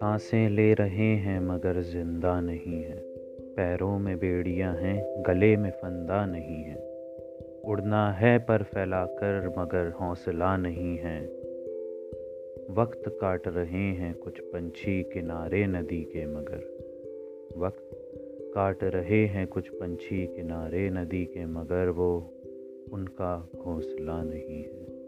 साँसें ले रहे हैं, मगर ज़िंदा नहीं है। पैरों में बेड़ियाँ हैं, गले में फंदा नहीं है। उड़ना है, पर फैलाकर, मगर हौसला नहीं है। वक्त काट रहे हैं, कुछ पंछी किनारे नदी के मगर। वक्त काट रहे हैं, कुछ पंछी किनारे नदी के मगर, वो उनका घोंसला नहीं है।